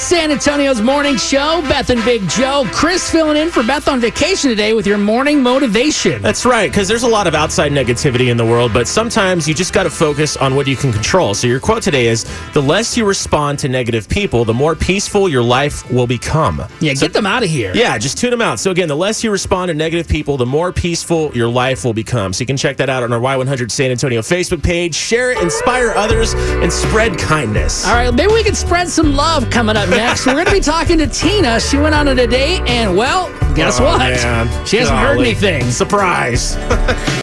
San Antonio's morning show. Beth and Big Joe. Chris filling in for Beth on vacation today with your morning motivation. That's right, because there's a lot of outside negativity in the world, but sometimes you just got to focus on what you can control. So your quote today is The less you respond to negative people, the more peaceful your life will become. Yeah, get them out of here. Yeah, just tune them out. So again, the less you respond to negative people, the more peaceful your life will become. So you can check that out on our Y100 San Antonio Facebook page. Share it, inspire others, and spread kindness. All right, maybe we can spread some love coming up next. We're going to be talking to Tina. She went on a date, and well, guess Oh, what? man. She hasn't heard anything. Surprise.